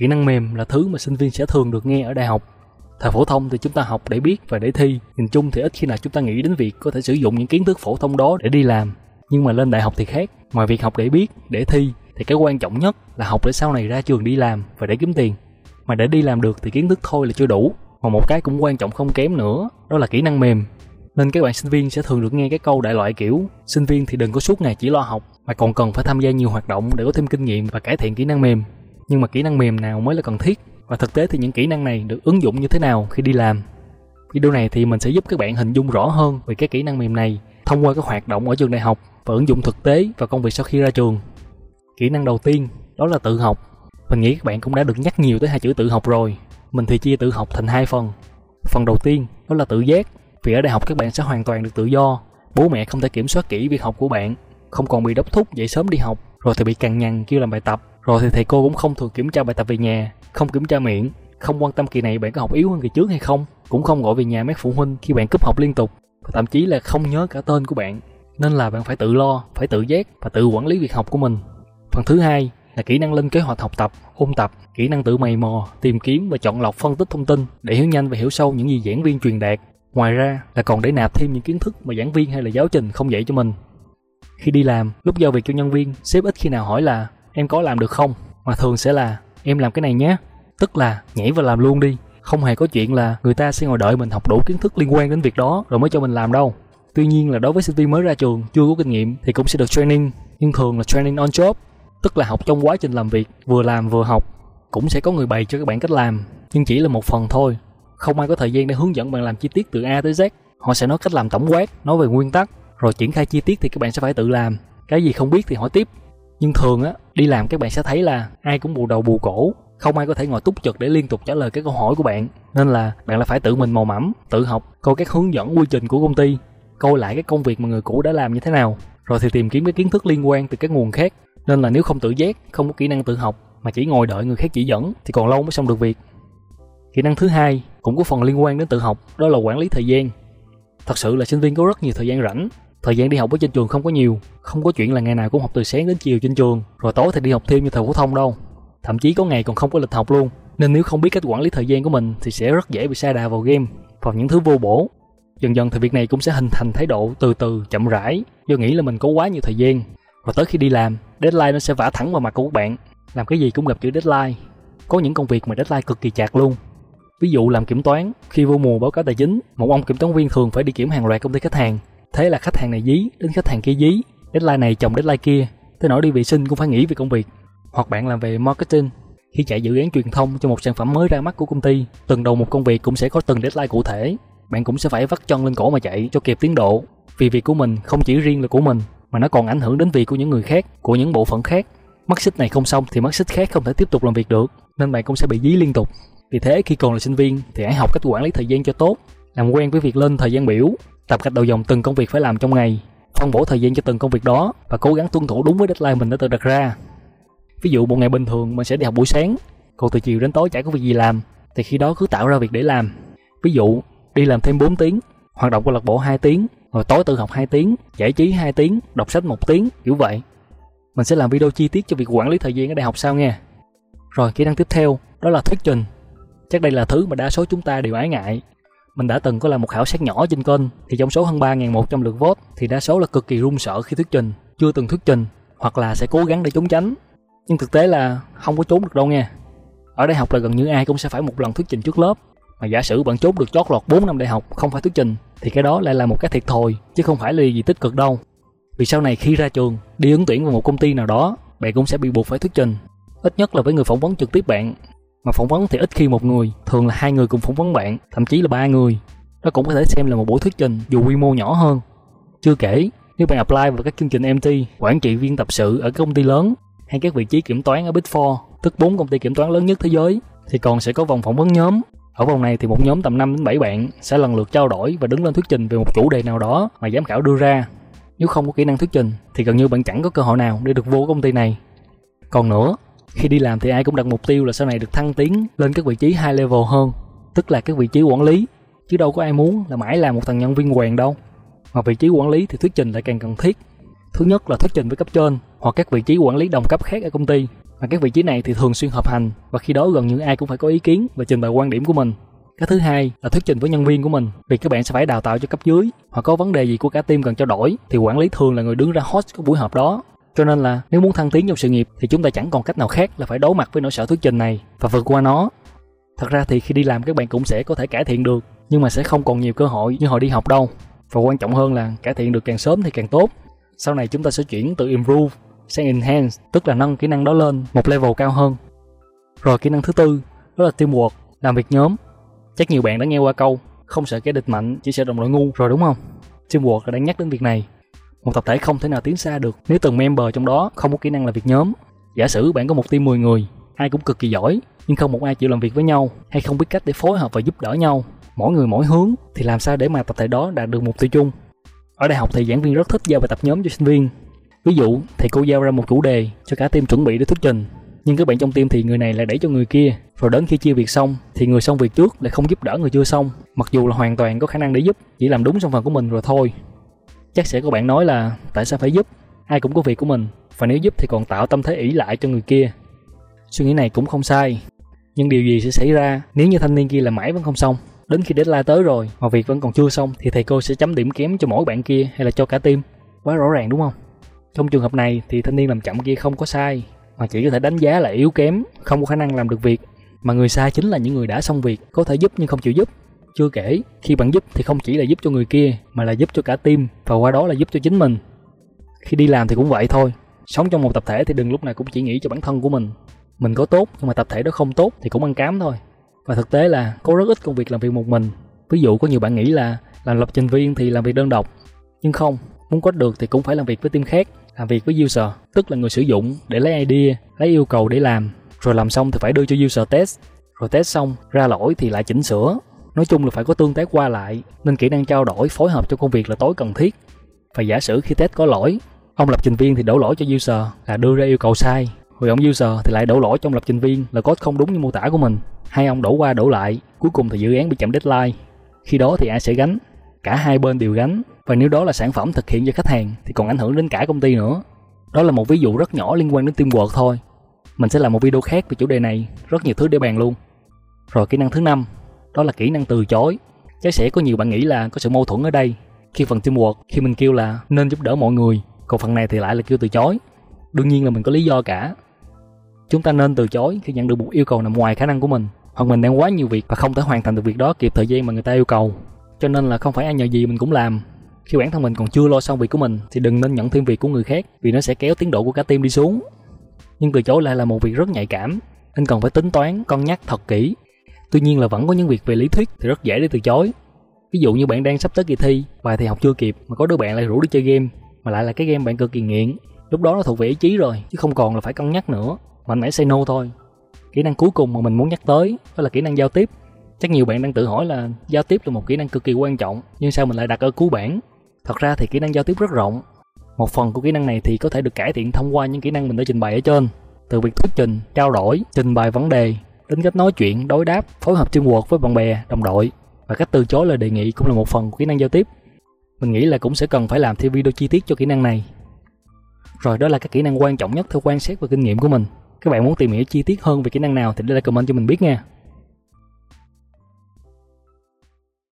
Kỹ năng mềm là thứ mà sinh viên sẽ thường được nghe ở đại học. Thời phổ thông thì chúng ta học để biết và để thi, nhìn chung thì ít khi nào chúng ta nghĩ đến việc có thể sử dụng những kiến thức phổ thông đó để đi làm. Nhưng mà lên đại học thì khác, ngoài việc học để biết, để thi thì cái quan trọng nhất là học để sau này ra trường đi làm và để kiếm tiền. Mà để đi làm được thì kiến thức thôi là chưa đủ, mà một cái cũng quan trọng không kém nữa, đó là kỹ năng mềm. Nên các bạn sinh viên sẽ thường được nghe cái câu đại loại kiểu sinh viên thì đừng có suốt ngày chỉ lo học mà còn cần phải tham gia nhiều hoạt động để có thêm kinh nghiệm và cải thiện kỹ năng mềm. Nhưng mà kỹ năng mềm nào mới là cần thiết và thực tế thì những kỹ năng này được ứng dụng như thế nào khi đi làm. Video này thì mình sẽ giúp các bạn hình dung rõ hơn về các kỹ năng mềm này thông qua các hoạt động ở trường đại học và ứng dụng thực tế và công việc sau khi ra trường. Kỹ năng đầu tiên đó là tự học. Mình nghĩ các bạn cũng đã được nhắc nhiều tới hai chữ tự học rồi. Mình thì chia tự học thành hai phần. Phần đầu tiên đó là tự giác. Vì ở đại học các bạn sẽ hoàn toàn được tự do. Bố mẹ không thể kiểm soát kỹ việc học của bạn, không còn bị đốc thúc dậy sớm đi học, rồi thì bị cằn nhằn kêu làm bài tập, rồi thì thầy cô cũng không thường kiểm tra bài tập về nhà, không kiểm tra miệng, không quan tâm kỳ này bạn có học yếu hơn kỳ trước hay không, cũng không gọi về nhà mấy phụ huynh khi bạn cúp học liên tục, và thậm chí là không nhớ cả tên của bạn. Nên là bạn phải tự lo, phải tự giác và tự quản lý việc học của mình. Phần thứ hai là kỹ năng lên kế hoạch học tập, ôn tập, kỹ năng tự mày mò, tìm kiếm và chọn lọc phân tích thông tin để hiểu nhanh và hiểu sâu những gì giảng viên truyền đạt. Ngoài ra là còn để nạp thêm những kiến thức mà giảng viên hay là giáo trình không dạy cho mình. Khi đi làm, lúc giao việc cho nhân viên, sếp ít khi nào hỏi là em có làm được không, mà thường sẽ là em làm cái này nhé. Tức là nhảy vào làm luôn đi, không hề có chuyện là người ta sẽ ngồi đợi mình học đủ kiến thức liên quan đến việc đó rồi mới cho mình làm đâu. Tuy nhiên là đối với sinh viên mới ra trường chưa có kinh nghiệm thì cũng sẽ được training, nhưng thường là training on job, tức là học trong quá trình làm việc, vừa làm vừa học. Cũng sẽ có người bày cho các bạn cách làm, nhưng chỉ là một phần thôi. Không ai có thời gian để hướng dẫn bạn làm chi tiết từ A tới Z. Họ sẽ nói cách làm tổng quát, nói về nguyên tắc, rồi triển khai chi tiết thì các bạn sẽ phải tự làm. Cái gì không biết thì hỏi tiếp. Nhưng thường á, đi làm các bạn sẽ thấy là ai cũng bù đầu bù cổ, không ai có thể ngồi túc trực để liên tục trả lời các câu hỏi của bạn. Nên là bạn là phải tự mình mò mẫm, tự học, coi các hướng dẫn quy trình của công ty, coi lại cái công việc mà người cũ đã làm như thế nào, rồi thì tìm kiếm cái kiến thức liên quan từ các nguồn khác. Nên là nếu không tự giác, không có kỹ năng tự học mà chỉ ngồi đợi người khác chỉ dẫn thì còn lâu mới xong được việc. Kỹ năng thứ hai cũng có phần liên quan đến tự học, đó là quản lý thời gian. Thật sự là sinh viên có rất nhiều thời gian rảnh, thời gian đi học ở trên trường không có nhiều, không có chuyện là ngày nào cũng học từ sáng đến chiều trên trường, rồi tối thì đi học thêm như thời phổ thông đâu. Thậm chí có ngày còn không có lịch học luôn. Nên nếu không biết cách quản lý thời gian của mình thì sẽ rất dễ bị sa đà vào game, vào những thứ vô bổ. Dần dần thì việc này cũng sẽ hình thành thái độ từ từ, chậm rãi, do nghĩ là mình có quá nhiều thời gian. Rồi tới khi đi làm, deadline nó sẽ vả thẳng vào mặt của các bạn. Làm cái gì cũng gặp chữ deadline. Có những công việc mà deadline cực kỳ chặt luôn, Ví dụ làm kiểm toán, khi vô mùa báo cáo tài chính, một ông kiểm toán viên thường phải đi kiểm hàng loạt công ty khách hàng. Thế là khách hàng này dí, đến khách hàng kia dí, deadline này chồng deadline kia, tới nỗi đi vệ sinh cũng phải nghĩ về công việc. Hoặc bạn làm về marketing, khi chạy dự án truyền thông cho một sản phẩm mới ra mắt của công ty, từng đầu một công việc cũng sẽ có từng deadline cụ thể. Bạn cũng sẽ phải vắt chân lên cổ mà chạy cho kịp tiến độ. Vì việc của mình không chỉ riêng là của mình, mà nó còn ảnh hưởng đến việc của những người khác, của những bộ phận khác. Mắt xích này không xong thì mắt xích khác không thể tiếp tục làm việc được, nên bạn cũng sẽ bị dí liên tục. Vì thế khi còn là sinh viên thì hãy học cách quản lý thời gian cho tốt, làm quen với việc lên thời gian biểu, tập cách đầu dòng từng công việc phải làm trong ngày, phân bổ thời gian cho từng công việc đó và cố gắng tuân thủ đúng với deadline mình đã tự đặt ra. Ví dụ một ngày bình thường mình sẽ đi học buổi sáng, còn từ chiều đến tối chả có việc gì làm, thì khi đó cứ tạo ra việc để làm. Ví dụ đi làm thêm 4 tiếng, hoạt động câu lạc bộ 2 tiếng, rồi tối tự học 2 tiếng, giải trí 2 tiếng, đọc sách 1 tiếng, kiểu vậy. Mình sẽ làm video chi tiết cho việc quản lý thời gian ở đại học sau nha. Rồi kỹ năng tiếp theo đó là thuyết trình. Chắc đây là thứ mà đa số chúng ta đều ái ngại. Mình đã từng có làm một khảo sát nhỏ trên kênh thì trong số hơn 3.100 lượt vote thì đa số là cực kỳ run sợ khi thuyết trình, chưa từng thuyết trình hoặc là sẽ cố gắng để trốn tránh. Nhưng thực tế là không có trốn được đâu nha. Ở đại học là gần như ai cũng sẽ phải một lần thuyết trình trước lớp. Mà giả sử bạn trốn được chót lọt 4 năm đại học không phải thuyết trình thì cái đó lại là một cái thiệt thòi chứ không phải là gì tích cực đâu. Vì sau này khi ra trường đi ứng tuyển vào một công ty nào đó, bạn cũng sẽ bị buộc phải thuyết trình. Ít nhất là với người phỏng vấn trực tiếp bạn mà phỏng vấn thì ít khi một người thường là hai người cùng phỏng vấn bạn thậm chí là ba người nó cũng có thể xem là một buổi thuyết trình dù quy mô nhỏ hơn chưa kể nếu bạn apply vào các chương trình MT quản trị viên tập sự ở các công ty lớn hay các vị trí kiểm toán ở Big Four tức bốn công ty kiểm toán lớn nhất thế giới thì còn sẽ có vòng phỏng vấn nhóm ở vòng này thì một nhóm tầm 5 đến 7 bạn sẽ lần lượt trao đổi và đứng lên thuyết trình về một chủ đề nào đó mà giám khảo đưa ra. Nếu không có kỹ năng thuyết trình thì gần như bạn chẳng có cơ hội nào để được vô công ty này. Còn nữa, khi đi làm thì ai cũng đặt mục tiêu là sau này được thăng tiến lên các vị trí high level hơn, tức là các vị trí quản lý, chứ đâu có ai muốn là mãi làm một thằng nhân viên quèn đâu. Mà vị trí quản lý thì thuyết trình lại càng cần thiết. Thứ nhất là thuyết trình với cấp trên hoặc các vị trí quản lý đồng cấp khác ở công ty. Mà các vị trí này thì thường xuyên hợp hành và khi đó gần như ai cũng phải có ý kiến và trình bày quan điểm của mình. Cái thứ hai là thuyết trình với nhân viên của mình vì các bạn sẽ phải đào tạo cho cấp dưới hoặc có vấn đề gì của cả team cần trao đổi thì quản lý thường là người đứng ra host các buổi họp đó. Cho nên là nếu muốn thăng tiến trong sự nghiệp thì chúng ta chẳng còn cách nào khác là phải đối mặt với nỗi sợ thuyết trình này và vượt qua nó. Thật ra thì khi đi làm các bạn cũng sẽ có thể cải thiện được nhưng mà sẽ không còn nhiều cơ hội như hồi đi học đâu. Và quan trọng hơn là cải thiện được càng sớm thì càng tốt. Sau này chúng ta sẽ chuyển từ improve sang enhance, tức là nâng kỹ năng đó lên một level cao hơn. Rồi kỹ năng thứ tư, đó là teamwork, làm việc nhóm. Chắc nhiều bạn đã nghe qua câu không sợ kẻ địch mạnh, chỉ sợ đồng đội ngu rồi đúng không? Teamwork là đang nhắc đến việc này. Một tập thể không thể nào tiến xa được nếu từng member trong đó không có kỹ năng làm việc nhóm. Giả sử bạn có một team 10 người, ai cũng cực kỳ giỏi, nhưng không một ai chịu làm việc với nhau hay không biết cách để phối hợp và giúp đỡ nhau, mỗi người mỗi hướng thì làm sao để mà tập thể đó đạt được mục tiêu chung? Ở đại học thì giảng viên rất thích giao bài tập nhóm cho sinh viên. Ví dụ, thì cô giao ra một chủ đề cho cả team chuẩn bị để thuyết trình. Nhưng các bạn trong team thì người này lại đẩy cho người kia. Rồi đến khi chia việc xong thì người xong việc trước lại không giúp đỡ người chưa xong. Mặc dù là hoàn toàn có khả năng để giúp, chỉ làm đúng trong phần của mình rồi thôi. Chắc sẽ có bạn nói là tại sao phải giúp? Ai cũng có việc của mình. Và nếu giúp thì còn tạo tâm thế ỷ lại cho người kia. Suy nghĩ này cũng không sai. Nhưng điều gì sẽ xảy ra nếu như thanh niên kia làm mãi vẫn không xong? Đến khi deadline tới rồi mà việc vẫn còn chưa xong thì thầy cô sẽ chấm điểm kém cho mỗi bạn kia hay là cho cả team. Quá rõ ràng đúng không? Trong trường hợp này thì thanh niên làm chậm kia không có sai mà chỉ có thể đánh giá là yếu kém, không có khả năng làm được việc. Mà người sai chính là những người đã xong việc, có thể giúp nhưng không chịu giúp. Chưa kể, khi bạn giúp thì không chỉ là giúp cho người kia mà là giúp cho cả team và qua đó là giúp cho chính mình. Khi đi làm thì cũng vậy thôi. Sống trong một tập thể thì đừng lúc nào cũng chỉ nghĩ cho bản thân của mình. Mình có tốt nhưng mà tập thể đó không tốt thì cũng ăn cám thôi. Và thực tế là có rất ít công việc làm việc một mình. Ví dụ có nhiều bạn nghĩ là làm lập trình viên thì làm việc đơn độc. Nhưng không, muốn có được thì cũng phải làm việc với team khác, làm việc với user, tức là người sử dụng để lấy idea, lấy yêu cầu để làm. Rồi làm xong thì phải đưa cho user test. Rồi test xong, ra lỗi thì lại chỉnh sửa. Nói chung là phải có tương tác qua lại, nên kỹ năng trao đổi, phối hợp cho công việc là tối cần thiết. Và giả sử khi test có lỗi, ông lập trình viên thì đổ lỗi cho user là đưa ra yêu cầu sai, rồi ông user thì lại đổ lỗi trong lập trình viên là code không đúng như mô tả của mình. Hai ông đổ qua đổ lại cuối cùng thì dự án bị chậm deadline. Khi đó thì ai sẽ gánh cả hai bên đều gánh. Và nếu đó là sản phẩm thực hiện cho khách hàng thì còn ảnh hưởng đến cả công ty nữa. Đó là một ví dụ rất nhỏ liên quan đến teamwork thôi. Mình sẽ làm một video khác về chủ đề này rất nhiều thứ để bàn luôn. Rồi kỹ năng thứ năm đó là kỹ năng từ chối. Chắc sẽ có nhiều bạn nghĩ là có sự mâu thuẫn ở đây. Khi phần teamwork, khi mình kêu là nên giúp đỡ mọi người còn phần này thì lại là kêu từ chối. Đương nhiên là mình có lý do cả. Chúng ta nên từ chối khi nhận được một yêu cầu nằm ngoài khả năng của mình, hoặc mình đang quá nhiều việc và không thể hoàn thành được việc đó kịp thời gian mà người ta yêu cầu. Cho nên là không phải ai nhờ gì mình cũng làm. Khi bản thân mình còn chưa lo xong việc của mình, thì đừng nên nhận thêm việc của người khác, vì nó sẽ kéo tiến độ của cả team đi xuống. Nhưng từ chối lại là một việc rất nhạy cảm. Nên cần phải tính toán, cân nhắc thật kỹ tuy nhiên là vẫn có những việc về lý thuyết thì rất dễ để từ chối. Ví dụ như bạn đang sắp tới kỳ thi, bài thì học chưa kịp, mà có đứa bạn lại rủ đi chơi game, mà lại là cái game bạn cực kỳ nghiện. Lúc đó nó thuộc về ý chí rồi, chứ không còn là phải cân nhắc nữa. Mạnh mẽ say no thôi. Kỹ năng cuối cùng mà mình muốn nhắc tới, đó là kỹ năng giao tiếp. Chắc nhiều bạn đang tự hỏi là giao tiếp là một kỹ năng cực kỳ quan trọng, nhưng sao mình lại đặt ở cuối bảng? Thật ra thì kỹ năng giao tiếp rất rộng. Một phần của kỹ năng này thì có thể được cải thiện thông qua những kỹ năng mình đã trình bày ở trên. Từ việc thuyết trình, trao đổi, trình bày vấn đề đến cách nói chuyện, đối đáp, phối hợp teamwork với bạn bè, đồng đội và cách từ chối lời đề nghị cũng là một phần của kỹ năng giao tiếp. Mình nghĩ là cũng sẽ cần phải làm thêm video chi tiết cho kỹ năng này. Rồi, đó là các kỹ năng quan trọng nhất theo quan sát và kinh nghiệm của mình. Các bạn muốn tìm hiểu chi tiết hơn về kỹ năng nào thì để lại comment cho mình biết nha.